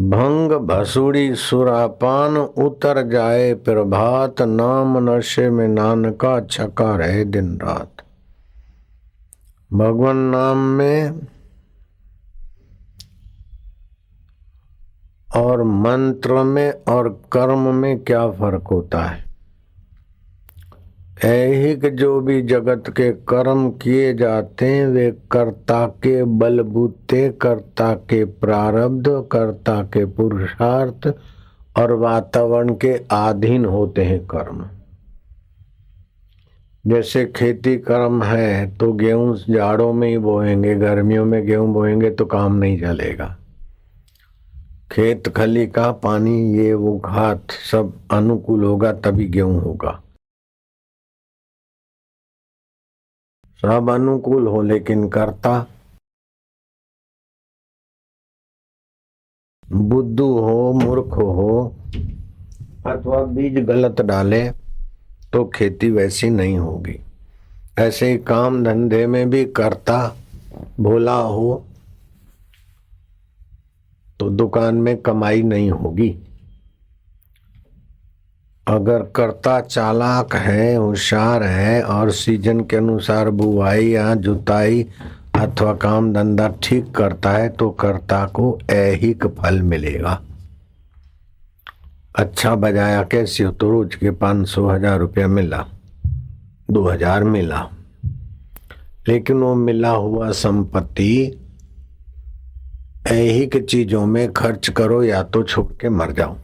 भंग भसूड़ी सुरापान उतर जाए प्रभात, नाम नशे में नानका छका रहे दिन रात। भगवान नाम में और मंत्र में और कर्म में क्या फ़र्क होता है? ऐहिक जो भी जगत के कर्म किए जाते हैं, वे कर्ता के बलबूते, कर्ता के प्रारब्ध, कर्ता के पुरुषार्थ और वातावरण के अधीन होते हैं कर्म। जैसे खेती कर्म है तो गेहूँ जाड़ों में ही बोएँगे, गर्मियों में गेहूँ बोएँगे तो काम नहीं चलेगा। खेत खली का पानी, ये वो घात सब अनुकूल होगा, तभी गेहूँ होगा। सब अनुकूल हो, लेकिन करता बुद्धू हो, मूर्ख हो, अथवा बीज गलत डाले तो खेती वैसी नहीं होगी। ऐसे ही काम धंधे में भी करता भोला हो तो दुकान में कमाई नहीं होगी। अगर कर्ता चालाक है, होशियार है और सीज़न के अनुसार बुआई या जुताई अथवा काम धंधा ठीक करता है तो कर्ता को ऐहिक फल मिलेगा। अच्छा बजाया कैसे हो? तो रोज के पाँच सौ हज़ार रुपया मिला, दो हज़ार मिला। लेकिन वो मिला हुआ संपत्ति, ऐहिक चीज़ों में खर्च करो या तो छोड़ के मर जाओ।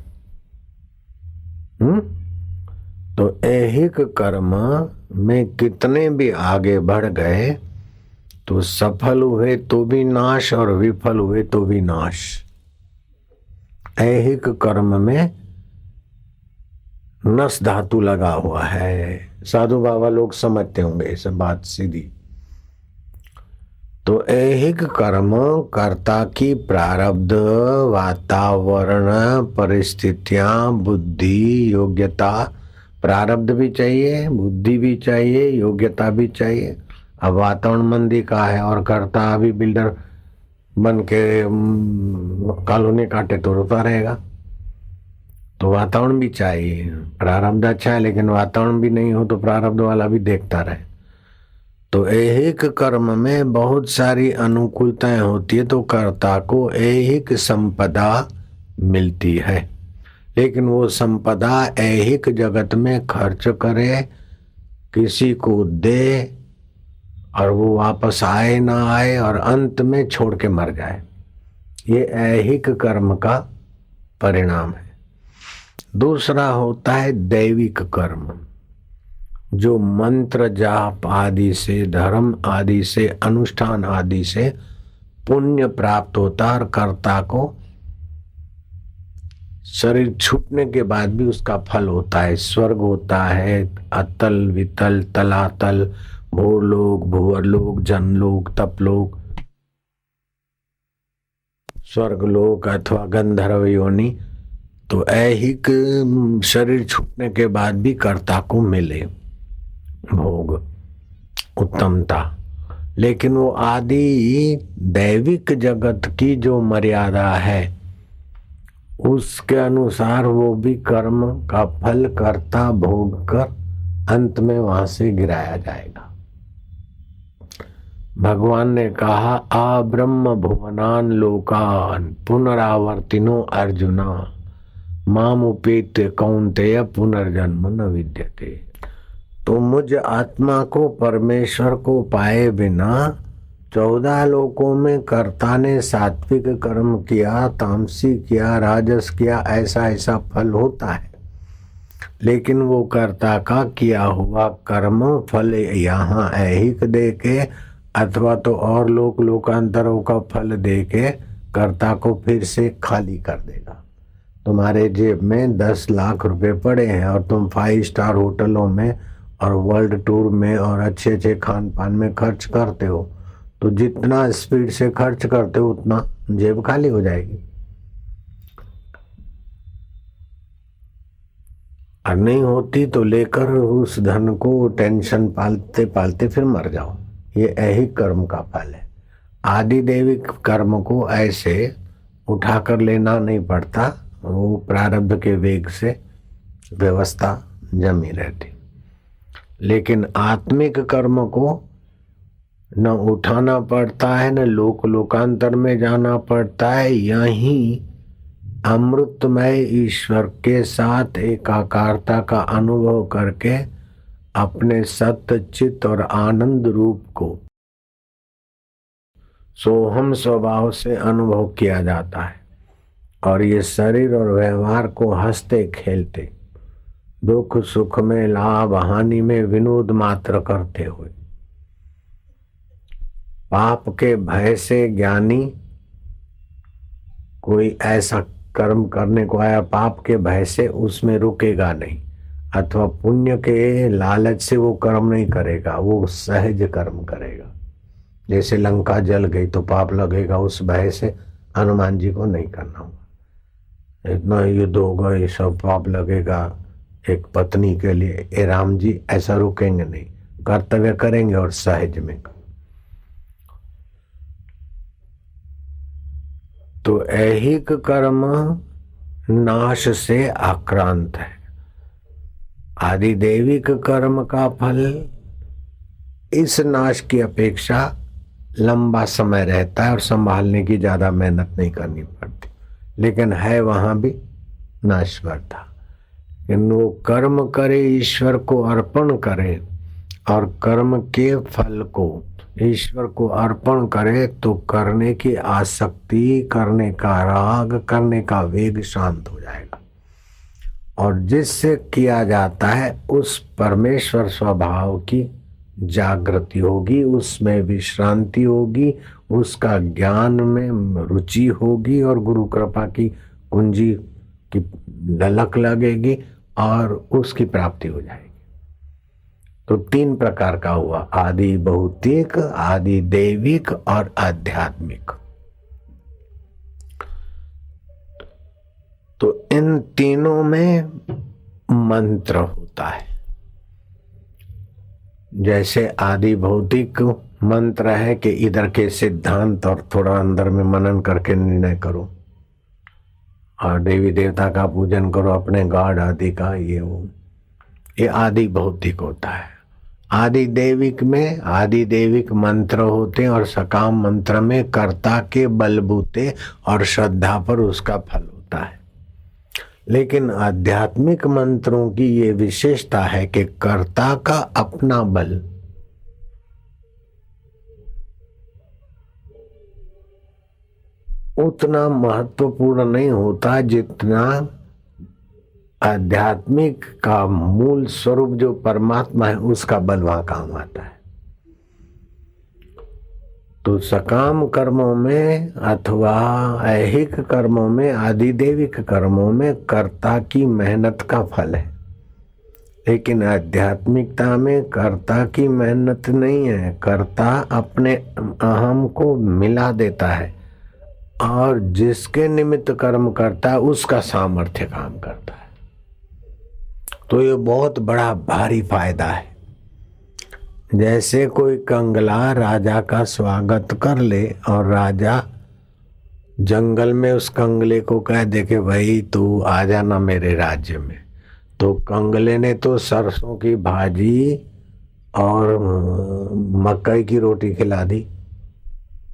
हम्म? तो ऐहिक कर्म में कितने भी आगे बढ़ गए तो सफल हुए तो भी नाश और विफल हुए तो भी नाश। ऐहिक कर्म में नस धातु लगा हुआ है। साधु बाबा लोग समझते होंगे इस बात सीधी तो ऐहिक कर्म कर्ता की प्रारब्ध, वातावरण, परिस्थितियाँ, बुद्धि, योग्यता। प्रारब्ध भी चाहिए, बुद्धि भी चाहिए, योग्यता भी चाहिए। अब वातावरण मंदी का है और कर्ता अभी बिल्डर बन के कॉलोनी काटे तो रोता रहेगा। तो वातावरण भी चाहिए। प्रारब्ध अच्छा है, लेकिन वातावरण भी नहीं हो तो प्रारब्ध वाला भी देखता रहे। तो एक कर्म में बहुत सारी अनुकूलताएँ होती है तो कर्ता को एक संपदा मिलती है। लेकिन वो संपदा ऐहिक जगत में खर्च करे, किसी को दे और वो वापस आए ना आए और अंत में छोड़ के मर जाए। ये ऐहिक कर्म का परिणाम है। दूसरा होता है दैविक कर्म। जो मंत्र जाप आदि से, धर्म आदि से, अनुष्ठान आदि से पुण्य प्राप्त होता और कर्ता को शरीर छूटने के बाद भी उसका फल होता है। स्वर्ग होता है, अतल, वितल, तलातल भूलोक भूअरलोक जनलोक, तपलोक, स्वर्गलोक अथवा गंधर्व योनि तो ऐहिक शरीर छूटने के बाद भी कर्ता को मिले। भोग, उत्तमता। लेकिन वो आदि दैविक जगत की जो मर्यादा है, उसके अनुसार वो भी कर्म का फल करता भोग कर अंत में वहाँ से गिराया जाएगा। भगवान ने कहा, आ ब्रह्म भुवनान लोकान, पुनरावर्तिनो अर्जुना। माम उपेत कौनते पुनर्जन्म न विद्यते। तो मुझ आत्मा को परमेश्वर को पाए बिना चौदह लोकों में कर्ता ने सात्विक कर्म किया, तामसी किया, राजस किया, ऐसा ऐसा फल होता है। लेकिन वो कर्ता का किया हुआ कर्म फल यहाँ ऐहिक दे के अथवा तो और लोक लोकांतरों का फल दे के कर्ता को फिर से खाली कर देगा। तुम्हारे जेब में दस लाख रुपए पड़े हैं और तुम फाइव स्टार होटलों में और वर्ल्ड टूर में और अच्छे अच्छे खान पान में खर्च करते हो तो जितना स्पीड से खर्च करते हो, उतना जेब खाली हो जाएगी। और नहीं होती तो लेकर उस धन को टेंशन पालते पालते फिर मर जाओ। ये ऐहिक कर्म का फल है। आदि देविक कर्म को ऐसे उठाकर लेना नहीं पड़ता, वो प्रारब्ध के वेग से व्यवस्था जमी रहती। लेकिन आत्मिक कर्म को न उठाना पड़ता है, न लोक लोकांतर में जाना पड़ता है। यही अमृतमय ईश्वर के साथ एकाकारता का अनुभव करके अपने सत्य चित्त और आनंद रूप को सोहम स्वभाव से अनुभव किया जाता है और ये शरीर और व्यवहार को हँसते खेलते। दुख, सुख में लाभ, हानि में विनोद मात्र करते हुए। पाप के भय से ज्ञानी कोई ऐसा कर्म करने को आया, पाप के भय से उसमें रुकेगा नहीं। अथवा पुण्य के लालच से वो कर्म नहीं करेगा, वो सहज कर्म करेगा। जैसे लंका जल गई तो पाप लगेगा, उस भय से हनुमान जी को नहीं करना होगा। इतना युद्ध होगा, ये सब पाप लगेगा। एक पत्नी के लिए, ए राम जी, ऐसा रुकेंगे नहीं। कर्तव्य करेंगे और सहज में। तो ऐहिक कर्म नाश से आक्रांत है। आदि देविक कर्म का फल इस नाश की अपेक्षा लंबा समय रहता है और संभालने की ज़्यादा मेहनत नहीं करनी पड़ती। लेकिन है वहाँ भी नाश्वर था। लेकिन वो कर्म करे, ईश्वर को अर्पण करे और कर्म के फल को ईश्वर को अर्पण करे तो करने की आसक्ति, करने का राग, करने का वेग शांत हो जाएगा। और जिससे किया जाता है, उस परमेश्वर स्वभाव की जागृति होगी, उसमें विश्रांति होगी, उसका ज्ञान में रुचि होगी और गुरु कृपा की कुंजी की ललक लगेगी। और उसकी प्राप्ति हो जाएगी। तो तीन प्रकार का हुआ, आदि भौतिक, आदि देविक और आध्यात्मिक। तो इन तीनों में मंत्र होता है। जैसे आदि भौतिक मंत्र है कि इधर के सिद्धांत और थोड़ा अंदर में मनन करके निर्णय करो। और देवी देवता का पूजन करो, अपने गॉड आदि का ये वो। ये आदि भौतिक होता है। आदि देविक में, आदि देविक मंत्र होते हैं और सकाम मंत्र में कर्ता के बलबूते और श्रद्धा पर उसका फल होता है। लेकिन आध्यात्मिक मंत्रों की ये विशेषता है कि कर्ता का अपना बल उतना महत्वपूर्ण नहीं होता जितना आध्यात्मिक का मूल स्वरूप जो परमात्मा है, उसका बल वहाँ काम आता है। तो सकाम कर्मों में अथवा ऐहिक कर्मों में, आदिदेविक कर्मों में कर्ता की मेहनत का फल है। लेकिन आध्यात्मिकता में कर्ता की मेहनत नहीं है, कर्ता अपने अहम को मिला देता है। और जिसके निमित्त कर्म करता है, उसका सामर्थ्य काम करता है। तो ये बहुत बड़ा भारी फ़ायदा है। जैसे कोई कंगला राजा का स्वागत कर ले और राजा जंगल में उस कंगले को कह दे कि, भाई, तू आ जाना मेरे राज्य में। तो कंगले ने तो सरसों की भाजी और मकई की रोटी खिला दी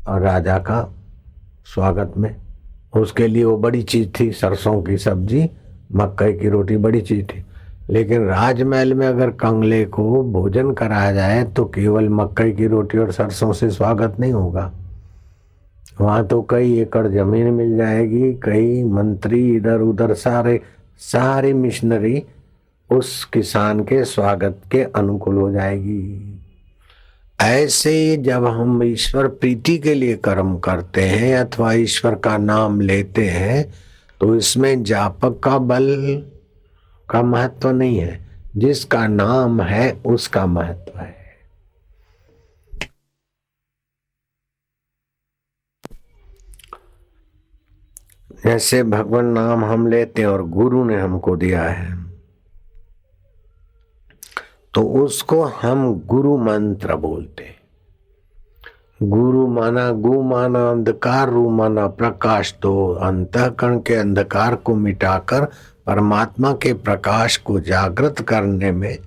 और राजा का स्वागत में। उसके लिए वो बड़ी चीज़ थी, सरसों की सब्ज़ी मकई की रोटी, बड़ी चीज़ थी। लेकिन राजमहल में अगर कंगले को भोजन कराया जाए तो केवल मकई की रोटी और सरसों से स्वागत नहीं होगा। वहाँ तो कई एकड़ ज़मीन मिल जाएगी, कई मंत्री इधर उधर, सारे, सारी मिशनरी उस किसान के स्वागत के अनुकूल हो जाएगी। ऐसे जब हम ईश्वर प्रीति के लिए कर्म करते हैं अथवा ईश्वर का नाम लेते हैं तो इसमें जापक का बल का महत्व नहीं है। जिसका नाम है, उसका महत्व है। जैसे भगवान नाम हम लेते हैं और गुरु ने हमको दिया है। तो उसको हम गुरु मंत्र बोलते गुरु माना गु माना अंधकार, रू माना प्रकाश तो अंतकरण के अंधकार को मिटाकर परमात्मा के प्रकाश को जागृत करने में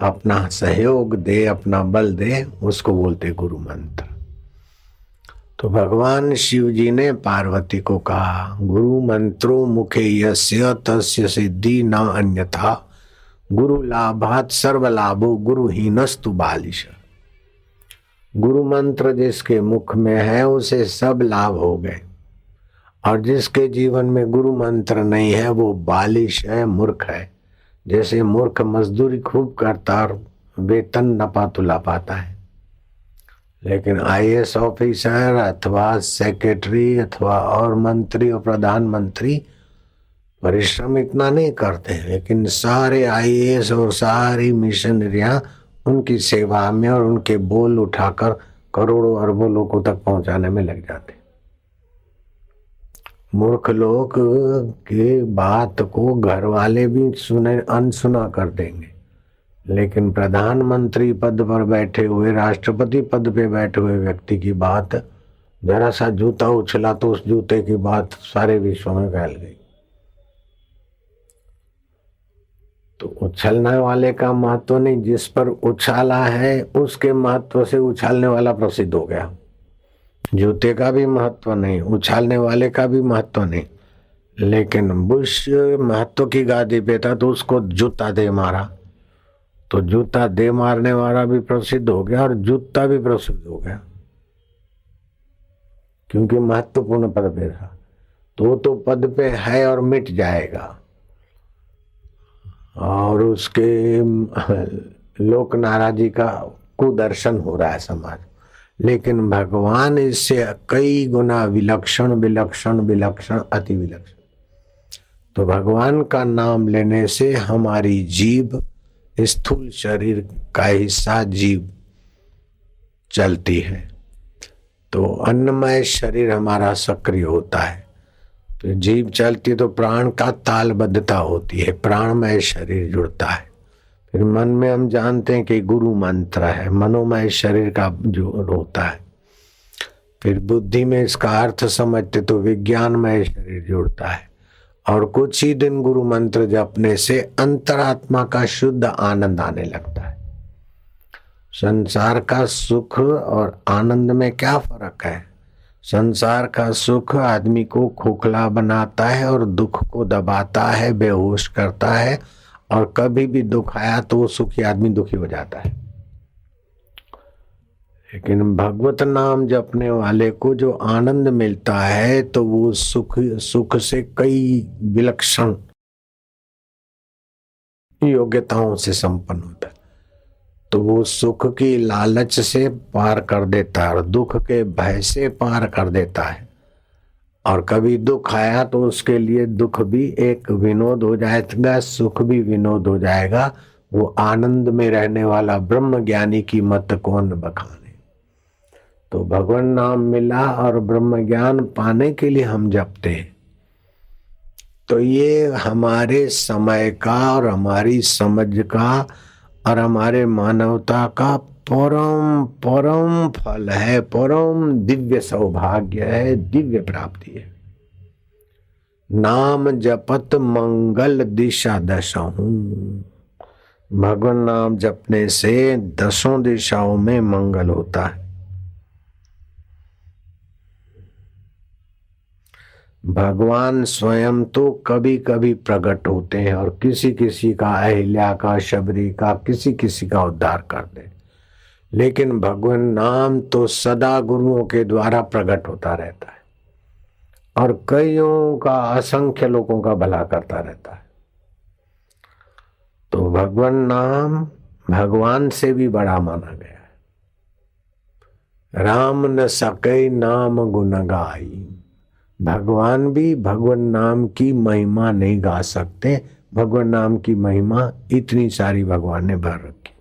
अपना सहयोग दे, अपना बल दे, उसको बोलते गुरु मंत्र। तो भगवान शिव जी ने पार्वती को कहा, गुरु मंत्रो मुखे यस्य तस्य सिद्धि न अन्यथा। गुरु लाभात सर्व लाभो, गुरु हीनस्तु बालिश। गुरु मंत्र जिसके मुख में है, उसे सब लाभ हो गए। और जिसके जीवन में गुरु मंत्र नहीं है, वो बालिश है, मूर्ख है। जैसे मूर्ख मजदूरी खूब करता और वेतन न पातुला पाता है। लेकिन आईएएस ऑफिसर अथवा सेक्रेटरी अथवा और मंत्री और प्रधानमंत्री परिश्रम इतना नहीं करते, लेकिन सारे आईएएस और सारी मिशनरियाँ उनकी सेवा में और उनके बोल उठाकर करोड़ों अरबों लोगों तक पहुँचाने में लग जाते। मूर्ख लोग के बात को घर वाले भी सुने, अनसुना कर देंगे। लेकिन प्रधानमंत्री पद पर बैठे हुए, राष्ट्रपति पद पे बैठे हुए व्यक्ति की बात, जरा सा जूता उछला तो उस जूते की बात सारे विश्व में फैल गई। तो उछलने वाले का महत्व नहीं, जिस पर उछाला है, उसके महत्व से उछालने वाला प्रसिद्ध हो गया। जूते का भी महत्व नहीं, उछालने वाले का भी महत्व नहीं। लेकिन बुश महत्व की गादी पे था तो उसको जूता दे मारा। तो जूता दे मारने वाला भी प्रसिद्ध हो गया और जूता भी प्रसिद्ध हो गया। क्योंकि महत्वपूर्ण पद पे था। तो तो पद पे है और मिट जाएगा। और उसके, लोक नाराजी का कुदर्शन हो रहा है समाज। लेकिन भगवान इससे कई गुना विलक्षण विलक्षण विलक्षण, अति विलक्षण। तो भगवान का नाम लेने से हमारी जीव स्थूल शरीर का हिस्सा जीव चलती है। तो अन्नमय शरीर हमारा सक्रिय होता है। तो जीव चलती तो प्राण का तालबद्धता होती है, प्राणमय शरीर जुड़ता है। फिर मन में हम जानते हैं कि गुरु मंत्र है, मनोमय शरीर का जो होता है। फिर बुद्धि में इसका अर्थ समझते तो विज्ञानमय शरीर जुड़ता है। और कुछ ही दिन गुरु मंत्र जपने से अंतरात्मा का शुद्ध आनंद आने लगता है। संसार का सुख और आनंद में क्या फ़र्क है? संसार का सुख आदमी को खोखला बनाता है और दुख को दबाता है, बेहोश करता है। और कभी भी दुख आया तो वो सुखी आदमी दुखी हो जाता है। लेकिन भगवत नाम जपने वाले को जो आनंद मिलता है तो वो सुख सुख से कई विलक्षण योग्यताओं से संपन्न होता है। तो वो सुख की लालच से पार कर देता है और दुख के भय से पार कर देता है। और कभी दुख आया तो उसके लिए दुख भी एक विनोद हो जाएगा, सुख भी विनोद हो जाएगा। वो आनंद में रहने वाला ब्रह्म ज्ञानी की मत कौन बखाने? तो भगवान नाम मिला और ब्रह्म ज्ञान पाने के लिए हम जपते हैं। तो ये हमारे समय का और हमारी समझ का और हमारे मानवता का परम परम फल है, परम दिव्य सौभाग्य है, दिव्य प्राप्ति है। नाम जपत मंगल दिशा दशा भगवान नाम जपने से दसों दिशाओं में मंगल होता है। भगवान स्वयं तो कभी कभी प्रकट होते हैं और किसी किसी का अहिल्या का, शबरी का किसी किसी का उद्धार कर दे। लेकिन भगवान नाम तो सदा गुरुओं के द्वारा प्रकट होता रहता है और कईयों का, असंख्य लोगों का भला करता रहता है। तो भगवान नाम भगवान से भी बड़ा माना गया है। राम न सके नाम गुण गाई। भगवान भी भगवान नाम की महिमा नहीं गा सकते। भगवान नाम की महिमा इतनी सारी भगवान ने भर रखी।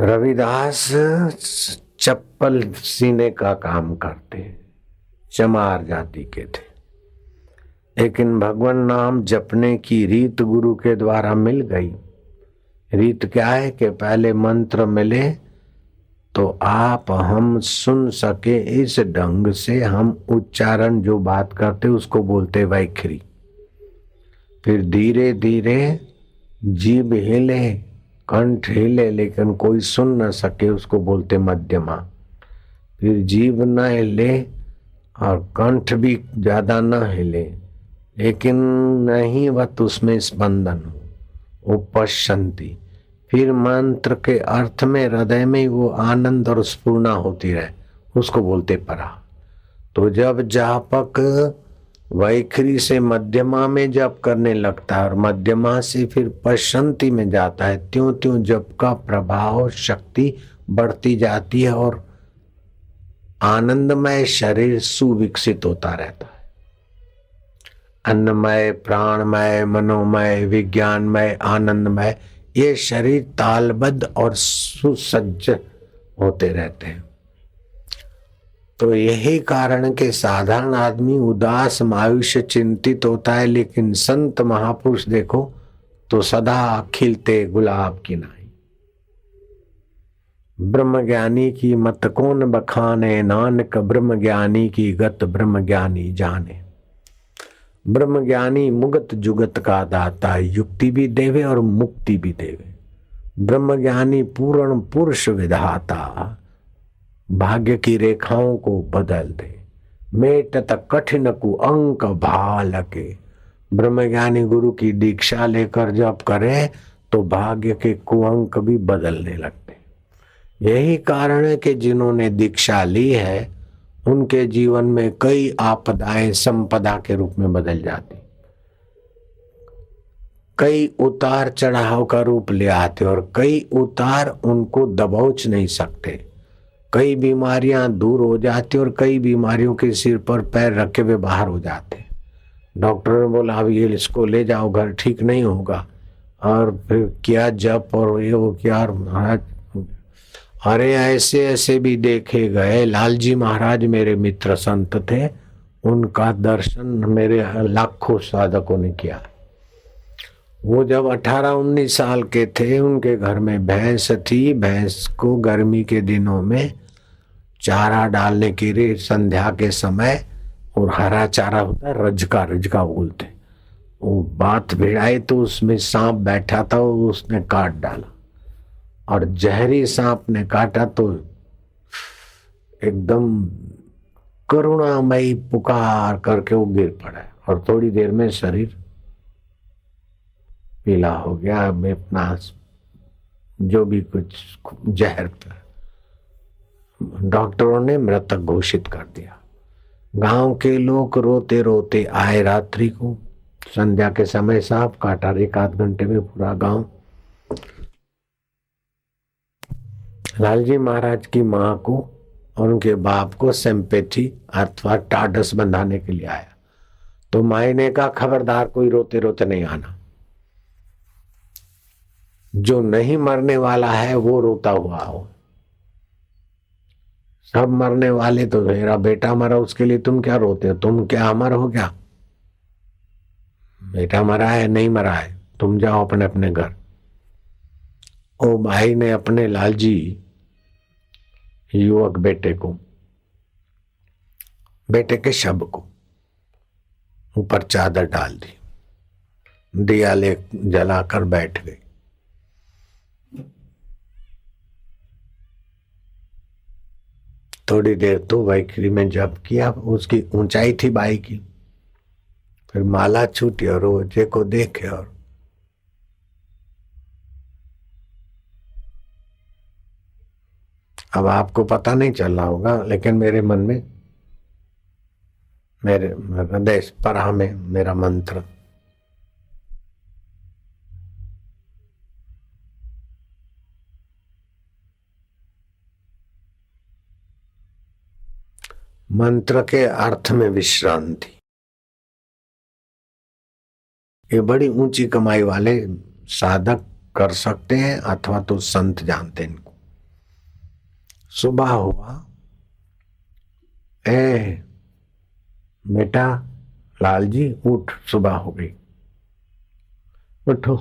रविदास चप्पल सीने का काम करते, चमार जाति के थे। लेकिन भगवान नाम जपने की रीत गुरु के द्वारा मिल गई। रीत क्या है कि पहले मंत्र मिले तो आप हम सुन सके इस ढंग से हम उच्चारण जो बात करते उसको बोलते वैखरी। फिर धीरे धीरे जीव हिले, कंठ हिले, लेकिन कोई सुन न सके उसको बोलते मध्यमा। फिर जीभ न हिले और कंठ भी ज़्यादा न हिले, लेकिन नहीं वत उसमें स्पंदन, उपशांति। फिर मंत्र के अर्थ में, हृदय में वो आनंद और स्पूर्णा होती रहे। उसको बोलते परा। तो जब जापक वैखरी से मध्यमा में जप करने लगता है और मध्यमा से फिर पशंति में जाता है त्यों त्यों जप का प्रभाव शक्ति बढ़ती जाती है और आनंदमय शरीर सुविकसित होता रहता है। अन्नमय, प्राणमय, मनोमय, विज्ञानमय, आनंदमय ये शरीर तालबद्ध और सुसज्ज होते रहते हैं। तो यही कारण के साधारण आदमी उदास मायुष्य चिंतित होता है, लेकिन संत महापुरुष देखो तो सदा खिलते गुलाब की नाई। ब्रह्म ज्ञानी की मत कौन बखाने, नानक ब्रह्म ज्ञानी की गत ब्रह्म ज्ञानी जाने। ब्रह्म ज्ञानी मुगत जुगत का दाता, युक्ति भी देवे और मुक्ति भी देवे। ब्रह्म ज्ञानी पूर्ण पुरुष विधाता, भाग्य की रेखाओं को बदल दे। मेट तक कठिन कु अंक भाल के। ब्रह्म ज्ञानी गुरु की दीक्षा लेकर जब करे तो भाग्य के कुअंक भी बदलने लगते। यही कारण है कि जिन्होंने दीक्षा ली है उनके जीवन में कई आपदाएँ संपदा के रूप में बदल जाती। कई उतार चढ़ाव का रूप ले आते और कई उतार उनको दबोच नहीं सकते। कई बीमारियाँ दूर हो जाती और कई बीमारियों के सिर पर पैर रखे हुए बाहर हो जाते। डॉक्टर ने बोला, अब ये इसको ले जाओ, घर ठीक नहीं होगा। और फिर क्या जप और ये वो क्या महाराज अरे, ऐसे ऐसे भी देखे गए। लालजी महाराज मेरे मित्र संत थे। उनका दर्शन मेरे लाखों साधकों ने किया। वो जब 18-19 साल के थे, उनके घर में भैंस थी। भैंस को गर्मी के दिनों में चारा डालने के लिए संध्या के समय और हरा चारा होता है रजका रजका बोलते। वो बात भिड़ाई तो उसमें सांप बैठा था उसने काट डाला। और जहरी सांप ने काटा तो एकदम करुणामयी पुकार करके वो गिर पड़ा और थोड़ी देर में शरीर पीला हो गया। मैं अपना जो भी कुछ जहर पर डॉक्टरों ने मृतक घोषित कर दिया। गाँव के लोग रोते रोते आए रात्रि को। संध्या के समय सांप काटा। एक आध घंटे में पूरा गाँव लालजी महाराज की माँ को और उनके बाप को सेम्पेथी अथवा टाडस बंधाने के लिए आया। तो माई ने कहा खबरदार कोई रोते रोते नहीं आना। जो नहीं मरने वाला है, वो रोता हुआ हो। सब मरने वाले तो मेरा बेटा मरा, उसके लिए तुम क्या रोते हो? तुम क्या अमर हो क्या? बेटा मरा है, नहीं मरा है, तुम जाओ अपने अपने घर। ओ भाई ने अपने लालजी युवक बेटे को, बेटे के शब को ऊपर चादर डाल दी। दिया ले जलाकर बैठ गई। थोड़ी देर तो वैखरी में जब किया, उसकी ऊंचाई थी बाई की। फिर माला छूटी और रोज़े को देखे और अब आपको पता नहीं चल रहा होगा, लेकिन मेरे मन में, मेरे हृदय परा में मेरा मंत्र। मंत्र के अर्थ में विश्रांति। ये बड़ी ऊँची कमाई वाले साधक कर सकते हैं, अथवा तो संत जानते हैं। सुबह हुआ। ए, बेटा, लालजी, उठ, सुबह हो गई। उठो।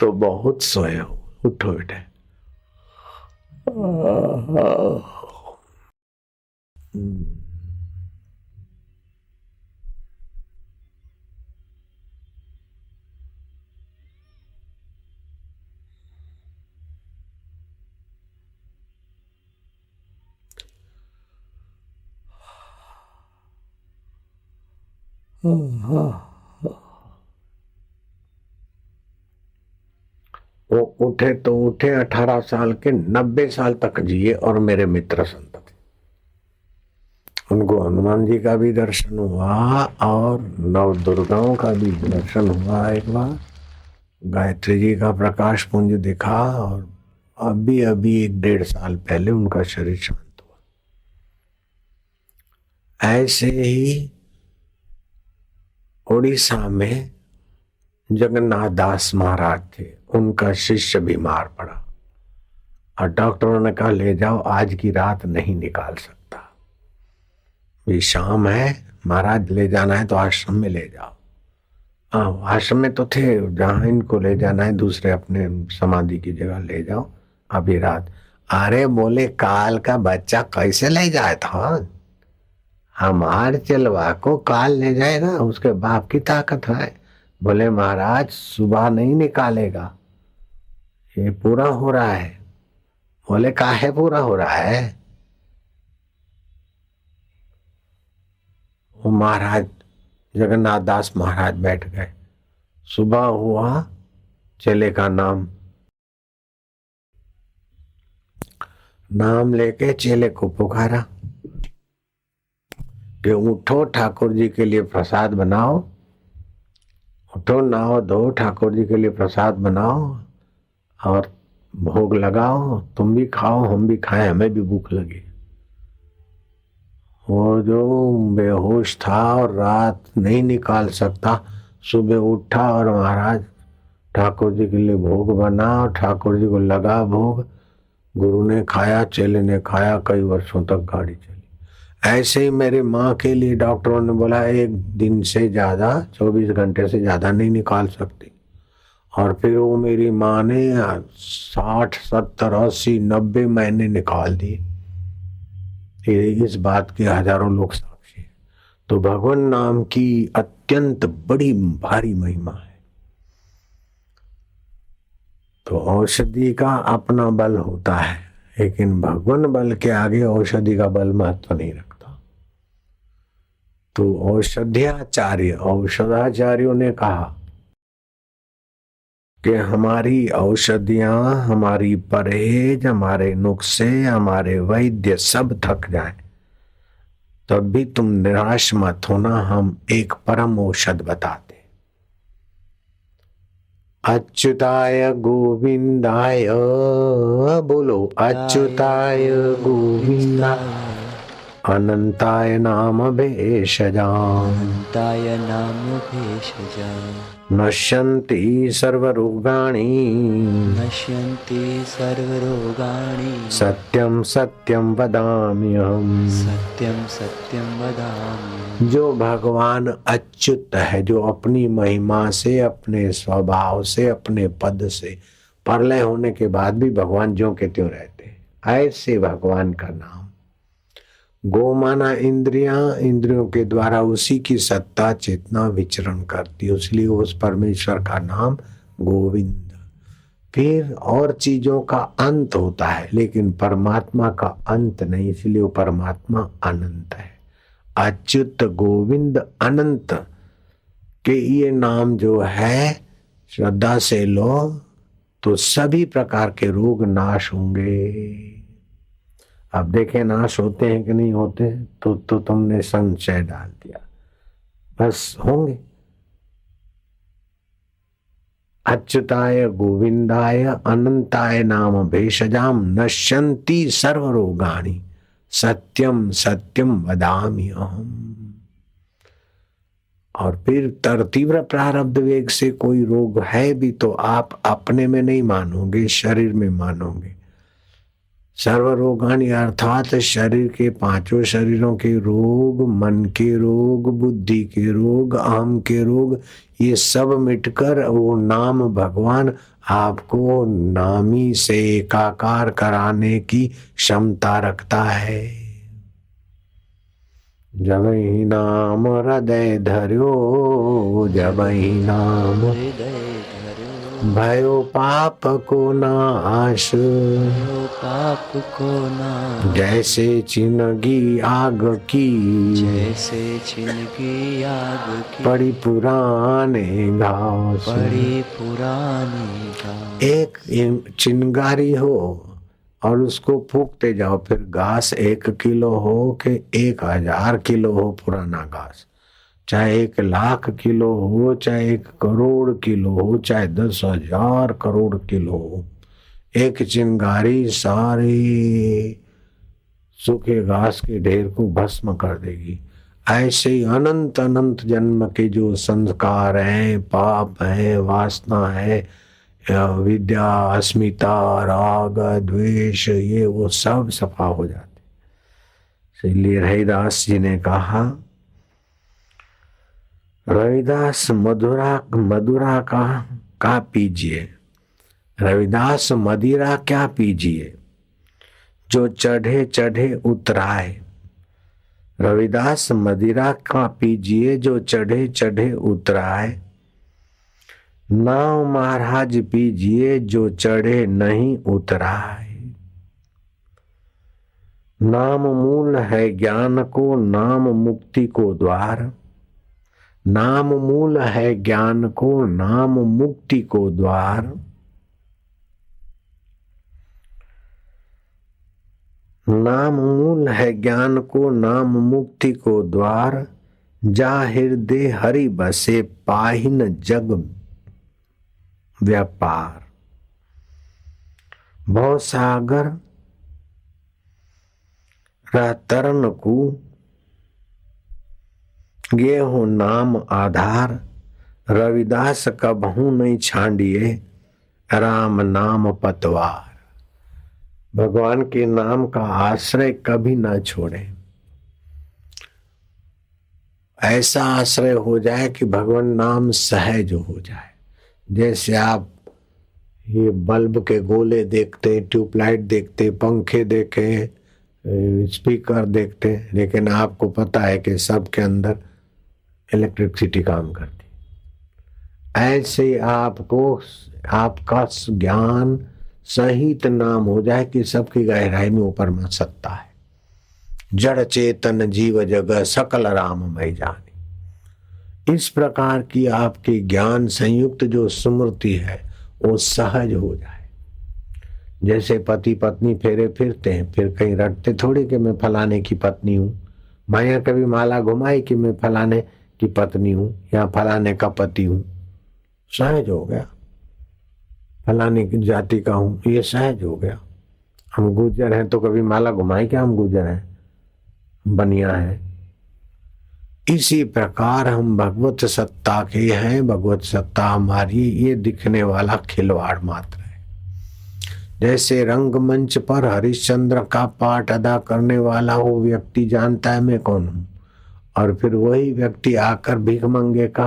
तो बहुत सोए हो। उठो बेटे। वो उठे तो उठे, अठारह साल के नब्बे साल तक जिए और मेरे मित्र संत थे। उनको हनुमान जी का भी दर्शन हुआ और नव दुर्गाओं का भी दर्शन हुआ एक बार। गायत्री जी का प्रकाश पुंज दिखा और अभी अभी एक डेढ़ साल पहले उनका शरीर शांत हुआ। ऐसे ही उड़ीसा में जगन्नाथ दास महाराज थे, उनका शिष्य बीमार पड़ा। और डॉक्टरों ने कहा, ले जाओ, आज की रात नहीं निकाल सकता। भी शाम है, महाराज ले जाना है तो आश्रम में ले जाओ। हाँ आश्रम में तो थे, जहाँ इनको ले जाना है, दूसरे अपने समाधि की जगह ले जाओ, अभी रात। अरे बोले, काल का बच्चा कैसे ले जाए था? हमार चलवा को काल ले जाएगा उसके बाप की ताकत है। बोले, महाराज, सुबह नहीं निकालेगा। ये पूरा हो रहा है। बोले, काहे पूरा हो रहा है? वो महाराज, जगन्नाथ दास महाराज बैठ गए। सुबह हुआ, चेले का नाम। नाम लेके चेले को पुकारा। कि उठो ठाकुर जी के लिए प्रसाद बनाओ। उठो, नहाओ, धो, ठाकुर जी के लिए प्रसाद बनाओ और भोग लगाओ। तुम भी खाओ, हम भी खाएँ, हमें भी भूख लगी। वो जो बेहोश था और रात नहीं निकाल सकता, सुबह उठा और महाराज ठाकुर जी के लिए भोग बना ठाकुर जी को लगा भोग। गुरु ने खाया, चेले ने खाया, कई वर्षों तक गाड़ी चली। ऐसे ही मेरे माँ के लिए डॉक्टरों ने बोला, एक दिन से ज़्यादा, चौबीस घंटे से ज़्यादा नहीं निकाल सकती। और फिर वो मेरी माँ ने साठ, सत्तर, अस्सी, नब्बे महीने निकाल दिए। इस बात के हज़ारों लोग साक्षी तो भगवान नाम की अत्यंत बड़ी, भारी महिमा है। तो औषधि का अपना बल होता है, लेकिन भगवान बल के आगे औषधि का बल महत्व नहीं रखता। तो औषध्याचार्य औषधाचार्यों ने कहा कि हमारी औषधियाँ हमारी परहेज हमारे नुस्खे हमारे वैद्य सब थक जाए। तब भी तुम निराश मत होना हम एक परम औषध बताते अच्युताय गोविंदाय बोलो अच्युताय गोविंदाय अनंताय नाम भेषजाय नाम भेषजा नश्यन्ति सर्वरोगाणि। नश्यन्ति सर्वरोगाणि। सत्यम सत्यम वदाम्यहम। सत्यम सत्यम वदामि जो भगवान अच्युत है जो अपनी महिमा से अपने स्वभाव से अपने पद से परलय होने के बाद भी भगवान जो के त्यों रहते ऐसे भगवान का नाम गो माना इंद्रिया इंद्रियों के द्वारा उसी की सत्ता चेतना विचरण करती है। इसलिए उस परमेश्वर का नाम गोविंद। फिर और चीज़ों का अंत होता है, लेकिन परमात्मा का अंत नहीं, इसलिए वो परमात्मा अनंत है। अच्युत गोविंद अनंत के ये नाम जो है, श्रद्धा से लो तो सभी प्रकार के रोग नाश होंगे। अब देखे, नाश होते हैं कि नहीं होते तो तो तुमने संशय डाल दिया। बस होंगे। अच्युताय गोविंदाय अनंताय नाम भेषजाम नश्यंती सर्वरोगाणी सत्यम सत्यम वदामी अहम। और फिर तर तीव्र प्रारब्ध वेग से कोई रोग है भी तो आप अपने में नहीं मानोगे, शरीर में मानोगे। सर्वरोगानी अर्थात शरीर के पाँचों शरीरों के रोग, मन के रोग, बुद्धि के रोग, आम के रोग, ये सब मिटकर वो नाम भगवान आपको नामी से एकाकार कराने की क्षमता रखता है। जब ही नाम हृदय धर्यो, जब ही नाम हृदय भयो पाप को नाश। पाप को ना जैसे चिनगी आग की। जैसे छिनकी आग की पड़ी पुराने घास। बड़ी पुरानी घास एक चिनगारी हो और उसको फूकते जाओ, फिर घास एक किलो हो के एक हज़ार किलो हो पुराना घास। चाहे एक लाख किलो हो, चाहे एक करोड़ किलो हो, चाहे दस हज़ार करोड़ किलो हो, एक चिंगारी सारी सूखे घास के ढेर को भस्म कर देगी। ऐसे ही अनंत अनंत जन्म के जो संस्कार हैं, पाप है, वासना है विद्या, अस्मिता, राग, द्वेष, ये वो सब सफ़ा हो जाते इसलिए रविदास जी ने कहा रविदास मधुरा मधुरा का का पीजिए? रविदास मदिरा क्या पीजिए? जो चढ़े चढ़े उतराए। रविदास मदिरा का पीजिए, जो चढ़े चढ़े उतराए। नाव महाराज पीजिए, जो चढ़े नहीं उतराए। नाम मूल है ज्ञान को, नाम मुक्ति को द्वार। नाम मूल है ज्ञान को नाम मुक्ति को द्वार नाम मूल है ज्ञान को नाम मुक्ति को द्वार जा हृदय हरि बसे पाहिन जग व्यापार। भव सागर तरन को ये हो नाम आधार। रविदास कबहू नहीं छांडिए, राम नाम पतवार। भगवान के नाम का आश्रय कभी ना छोड़े। ऐसा आश्रय हो जाए कि भगवान नाम सहज हो जाए। जैसे आप ये बल्ब के गोले देखते, ट्यूबलाइट देखते, पंखे देखे, स्पीकर देखते, लेकिन आपको पता है कि सबके अंदर इलेक्ट्रिसिटी काम करती ऐसे आपको, आपका ज्ञान सहित नाम हो जाए कि सबकी गहराई में ऊपर में सत्ता है। जड़ चेतन जीव जगह सकल राम मय जानी। इस प्रकार की आपकी ज्ञान संयुक्त जो स्मृति है, वो सहज हो जाए। जैसे पति पत्नी फेरे फिरते हैं, फिर कहीं रटते थोड़ी कि मैं फलाने की पत्नी हूँ। माया कभी माला घुमाई कि मैं फलाने की पत्नी हूँ या फलाने का पति हूँ। सहज हो गया। फलाने की जाति का हूँ, ये सहज हो गया। हम गुजर हैं तो कभी माला घुमाए क्या हम गुजर हैं? बनिया है। इसी प्रकार हम भगवत सत्ता के हैं, भगवत सत्ता हमारी, ये दिखने वाला खिलवाड़ मात्र है। जैसे रंगमंच पर हरिश्चंद्र का पाठ अदा करने वाला वो व्यक्ति जानता है मैं कौन हूँ? और फिर वही व्यक्ति आकर भीख मंगे का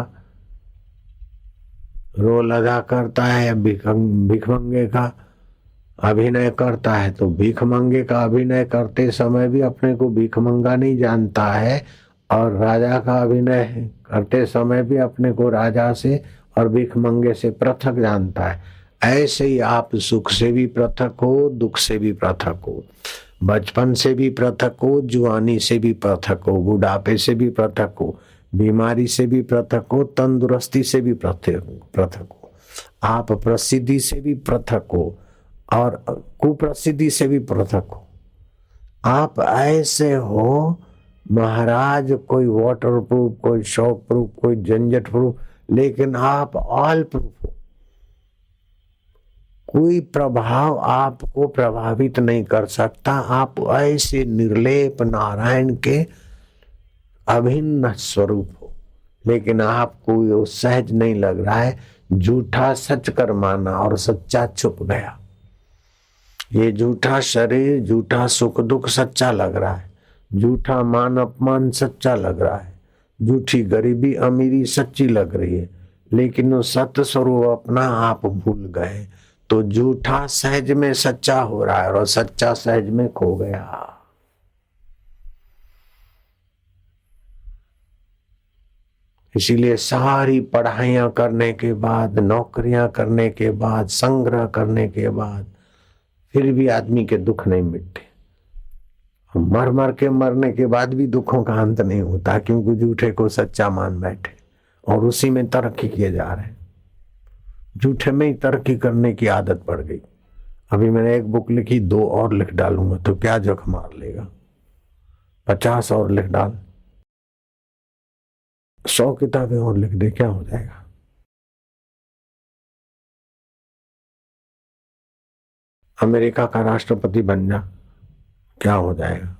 रोल अदा करता है भीख मंगे का अभिनय करता है। तो भीख मंगे का अभिनय करते समय भी अपने को भीख मंगा नहीं जानता है और राजा का अभिनय करते समय भी अपने को राजा से और भीख मंगे से पृथक जानता है। ऐसे ही आप सुख से भी पृथक हो, दुख से भी पृथक हो। बचपन से भी पृथक हो, जुआनी से भी पृथक हो, बुढ़ापे से भी पृथक हो, बीमारी से भी पृथक हो, तंदुरुस्ती से भी पृथक हो आप प्रसिद्धि से भी पृथक हो और कुप्रसिद्धि से भी पृथक हो। आप ऐसे हो, महाराज, कोई वाटर प्रूफ कोई शॉक प्रूफ कोई झंझट प्रूफ लेकिन आप ऑल प्रूफ हो। कोई प्रभाव आपको प्रभावित नहीं कर सकता। आप ऐसे निर्लेप नारायण के अभिन्न स्वरूप हो। लेकिन आपको ये सहज नहीं लग रहा है। झूठा सच कर माना और सच्चा छुप गया। ये झूठा शरीर, झूठा सुख दुख सच्चा लग रहा है। झूठा मान अपमान सच्चा लग रहा है। झूठी गरीबी अमीरी सच्ची लग रही है। लेकिन वो सत्य स्वरूप अपना आप भूल गए। तो झूठा सहज में सच्चा हो रहा है और सच्चा सहज में खो गया। इसीलिए सारी पढ़ाइयाँ करने के बाद, नौकरियाँ करने के बाद, संग्रह करने के बाद फिर भी आदमी के दुख नहीं मिटते। मर मर के मरने के बाद भी दुखों का अंत नहीं होता, क्योंकि झूठे को सच्चा मान बैठे और उसी में तरक्की किए जा रहे हैं। झूठे में ही तरक्की करने की आदत पड़ गई। अभी मैंने एक बुक लिखी, दो और लिख डालूँगा तो क्या जख मार लेगा? पचास और लिख डाल। सौ किताबें और लिख दे, क्या हो जाएगा? अमेरिका का राष्ट्रपति बन जा क्या हो जाएगा?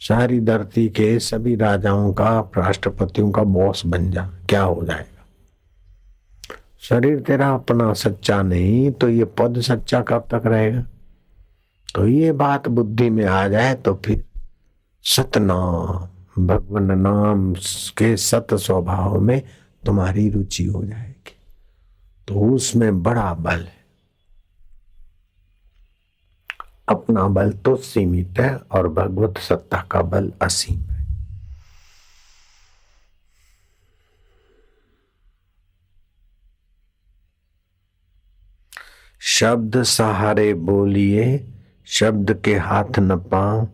सारी धरती के सभी राजाओं का, राष्ट्रपतियों का बॉस बन जा, क्या हो जाएगा? शरीर तेरा अपना सच्चा नहीं तो ये पद सच्चा कब तक रहेगा? तो ये बात बुद्धि में आ जाए तो फिर सतनाम, भगवान नाम के सत स्वभाव में तुम्हारी रुचि हो जाएगी। तो उसमें बड़ा बल है। अपना बल तो सीमित है और भगवत सत्ता का बल असीम है। शब्द सहारे बोलिए, शब्द के हाथ न पाओ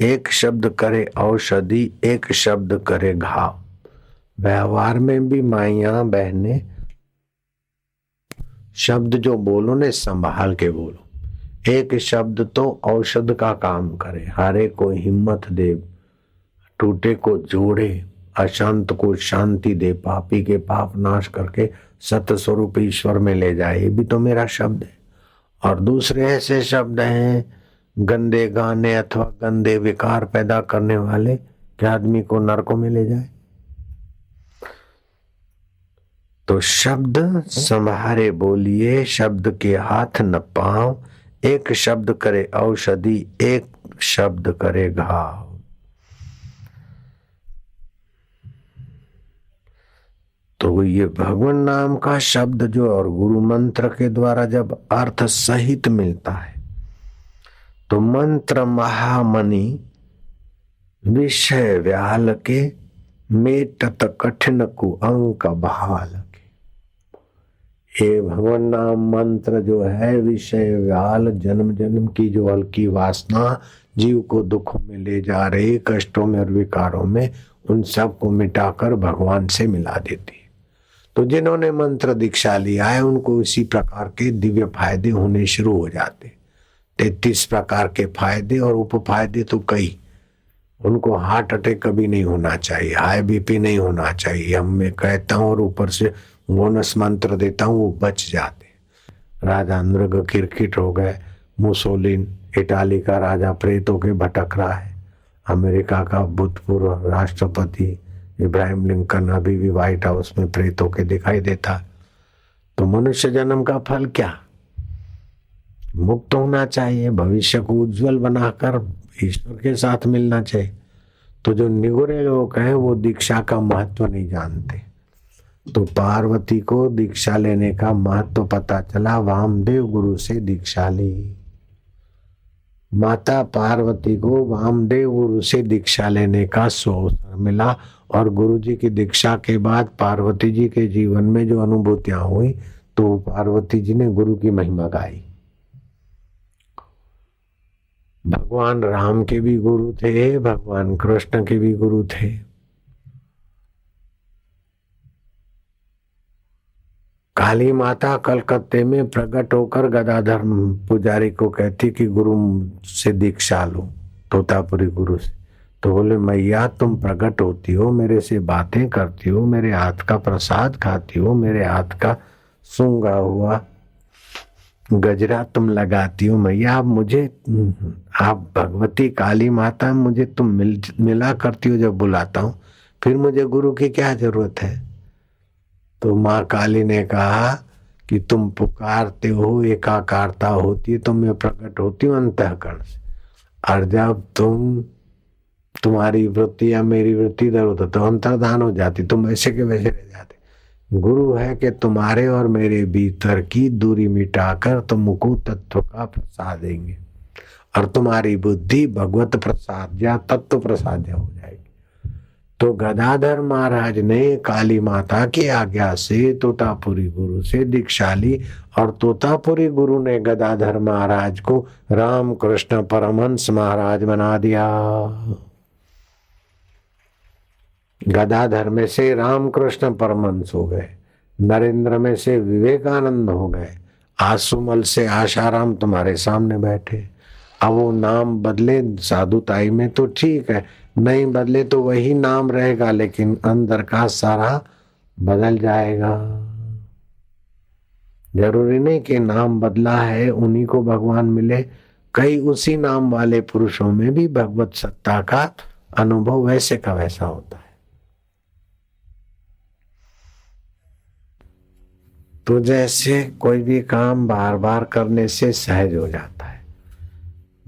एक शब्द करे औषधि, एक शब्द करे घाव। व्यवहार में भी माइया बहने, शब्द जो बोलो ने संभाल के बोलो। एक शब्द तो औषध का काम करे, हारे को हिम्मत दे, टूटे को जोड़े, अशांत को शांति दे, पापी के पाप नाश करके सत स्वरूप ईश्वर में ले जाए, ये भी तो मेरा शब्द है। और दूसरे ऐसे शब्द हैं, गंदे गाने अथवा गंदे विकार पैदा करने वाले कि आदमी को नरकों में ले जाए? तो शब्द संभारे बोलिए, शब्द के हाथ न पाओ एक शब्द करे औषधि, एक शब्द करे घाव। तो ये भगवान नाम का शब्द जो और गुरु मंत्र के द्वारा जब अर्थ सहित मिलता है तो मंत्र महामणि विषय व्याल के मेटत कठिन कु अंक बहाल के। ये भगवान नाम मंत्र जो है, विषय व्याल जन्म जन्म की जो हल्की वासना, जीव को दुखों में ले जा रही, कष्टों में और विकारों में, उन सबको मिटाकर भगवान से मिला देती तो जिन्होंने मंत्र दीक्षा लिया है, उनको इसी प्रकार के दिव्य फ़ायदे होने शुरू हो जाते तैतीस प्रकार के फ़ायदे और उप फ़ायदे तो कई। उनको हार्ट अटैक कभी नहीं होना चाहिए, हाई बीपी नहीं होना चाहिए। हम मैं कहता हूँ और ऊपर से बोनस मंत्र देता हूँ, वो बच जाते राजा नृग किरकिट हो गए। मुसोलिन इटाली का राजा प्रेतों के भटक रहा है। अमेरिका का भूतपूर्व राष्ट्रपति इब्राहिम लिंकन अभी भी व्हाइट हाउस में प्रेत होके दिखाई देता। तो मनुष्य जन्म का फल क्या? मुक्त होना चाहिए, भविष्य को उज्जवल बनाकर ईश्वर के साथ मिलना चाहिए। तो जो निगुरे लोग हैं, वो दीक्षा का महत्व नहीं जानते। तो पार्वती को दीक्षा लेने का महत्व पता चला, वामदेव गुरु से दीक्षा ली। माता पार्वती को वामदेव गुरु से दीक्षा लेने का अवसर मिला और गुरु जी की दीक्षा के बाद पार्वती जी के जीवन में जो अनुभूतियाँ हुई तो पार्वती जी ने गुरु की महिमा गाई। भगवान राम के भी गुरु थे, भगवान कृष्ण के भी गुरु थे। काली माता कलकत्ते में प्रकट होकर गदाधर पुजारी को कहती कि गुरु से दीक्षा लो, तोतापुरी गुरु से। तो बोले, मैया, तुम प्रकट होती हो, मेरे से बातें करती हो, मेरे हाथ का प्रसाद खाती हो, मेरे हाथ का सूँगा हुआ गजरा तुम लगाती हो, मैया, आप मुझे, आप भगवती काली माता, मुझे तुम मिल, मिला करती हो जब बुलाता हूँ, फिर मुझे गुरु की क्या ज़रूरत है? तो माँ काली ने कहा कि, तुम पुकारते हो, एकाकारता होती है तो मैं प्रकट होती हूँ अंतकरण से। और जब तुम तुम्हारी वृत्ति या मेरी वृत्ति इधर उधर तो अंतर्धान हो जाती, तुम ऐसे के वैसे रह जाते। गुरु है कि तुम्हारे और मेरे भीतर की दूरी मिटाकर तुमको तत्व का प्रसाद देंगे, और तुम्हारी बुद्धि भगवत प्रसाद या तत्व प्रसाद हो जाएगी। तो गदाधर महाराज ने काली माता की आज्ञा से तोतापुरी गुरु से दीक्षा ली, और तोतापुरी गुरु ने गदाधर महाराज को राम कृष्ण परमहंस महाराज बना दिया। गदाधर में से रामकृष्ण परमहंस हो गए। नरेंद्र में से विवेकानंद हो गए। आसुमल से आशाराम तुम्हारे सामने बैठे। अब वो नाम बदले साधुताई में तो ठीक है, नहीं बदले तो वही नाम रहेगा, लेकिन अंदर का सारा बदल जाएगा। ज़रूरी नहीं कि नाम बदला है, उन्हीं को भगवान मिले। कई उसी नाम वाले पुरुषों में भी भगवत सत्ता का अनुभव वैसे का वैसा होता है। तो जैसे कोई भी काम बार बार करने से सहज हो जाता है।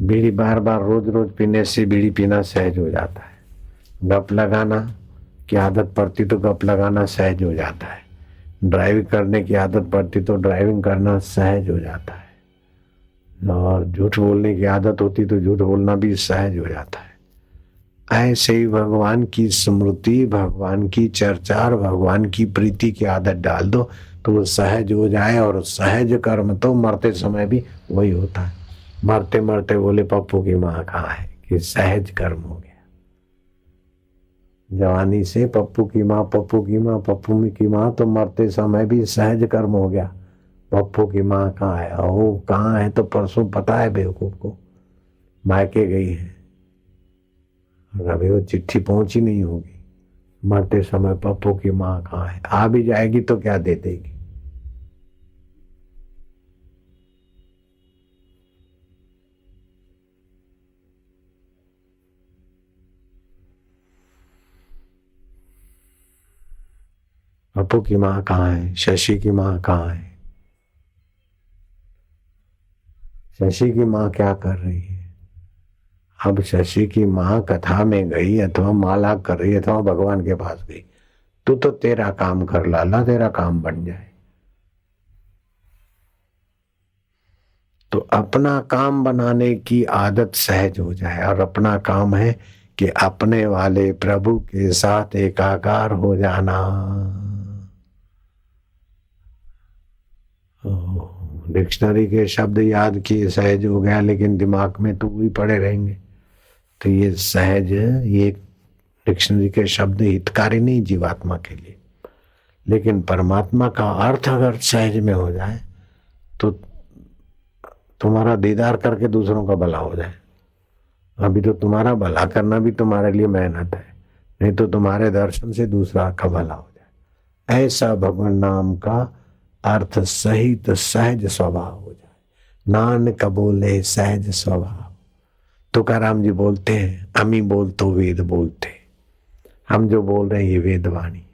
बीड़ी बार बार रोज रोज पीने से बीड़ी पीना सहज हो जाता है। गप लगाना की आदत पड़ती तो गप लगाना सहज हो जाता है। ड्राइविंग करने की आदत पड़ती तो ड्राइविंग करना सहज हो जाता है। और झूठ बोलने की आदत होती तो झूठ बोलना भी सहज हो जाता है। ऐसे ही भगवान की स्मृति, भगवान की चर्चा और भगवान की प्रीति की आदत डाल दो। तो वो सहज हो जाए और सहज कर्म तो मरते समय भी वही होता है। मरते मरते बोले, पप्पू की माँ कहाँ है? कि सहज कर्म हो गया। जवानी से पप्पू की माँ, पप्पू की माँ, पप्पू की माँ तो मरते समय भी सहज कर्म हो गया। पप्पू की माँ कहाँ है? ओ कहाँ है तो परसों पता है बेवकूफ़ को। मायके गई है। अभी वो चिट्ठी पहुँची नहीं होगी। मरते समय पप्पू की माँ कहाँ है? आ भी जाएगी तो क्या दे देगी? अपू की माँ कहाँ है? शशि की माँ कहाँ है? शशि की माँ क्या कर रही है? अब शशि की माँ कथा में गई अथवा माला कर रही अथवा भगवान के पास गई, तू तो तेरा काम कर, लाला तेरा काम बन जाए। तो अपना काम बनाने की आदत सहज हो जाए, और अपना काम है कि अपने वाले प्रभु के साथ एकाकार हो जाना। डिक्शनरी के शब्द याद किए, सहज हो गया, लेकिन दिमाग में तो वही पड़े रहेंगे। तो ये सहज, ये डिक्शनरी के शब्द हितकारी नहीं जीवात्मा के लिए। लेकिन परमात्मा का अर्थ अगर सहज में हो जाए तो तुम्हारा दीदार करके दूसरों का भला हो जाए। अभी तो तुम्हारा भला करना भी तुम्हारे लिए मेहनत है, नहीं तो तुम्हारे दर्शन से दूसरा का भला हो जाए। ऐसा भगवान नाम का अर्थ सहित सहज स्वभाव हो जाए। नानक बोले, सहज स्वभाव। तुकाराम जी बोलते हैं, अमी बोल तो वेद बोलते। हम जो बोल रहे हैं, ये वेद वाणी